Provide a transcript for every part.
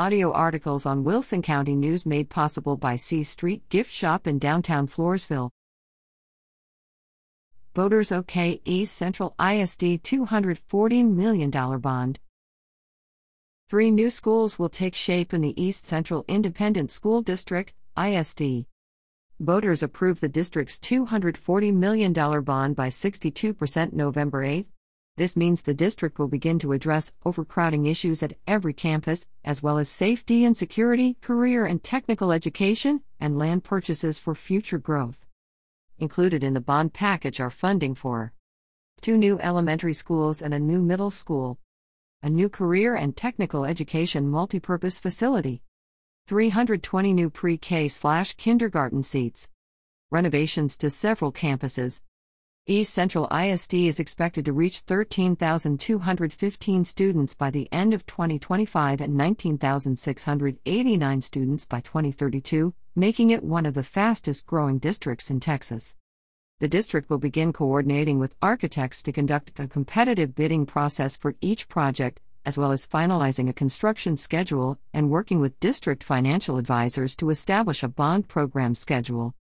audio articles on Wilson County News made possible by C Street Gift Shop in downtown Floresville. Voters OK East Central ISD $240 million bond. Three new schools will take shape in the East Central Independent School District, ISD. Voters approved the district's $240 million bond by 62% November 8. This means the district will begin to address overcrowding issues at every campus, as well as safety and security, career and technical education, and land purchases for future growth. Included in the bond package are funding for two new elementary schools and a new middle school, a new career and technical education multipurpose facility, 320 new pre K slash kindergarten seats, renovations to several campuses. East Central ISD is expected to reach 13,215 students by the end of 2025 and 19,689 students by 2032, making it one of the fastest growing districts in Texas. The district will begin coordinating with architects to conduct a competitive bidding process for each project, as well as finalizing a construction schedule and working with district financial advisors to establish a bond program schedule.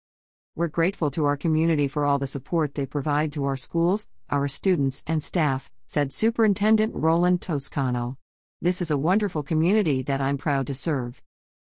We're grateful to our community for all the support they provide to our schools, our students, and staff, said Superintendent Roland Toscano. This is a wonderful community that I'm proud to serve.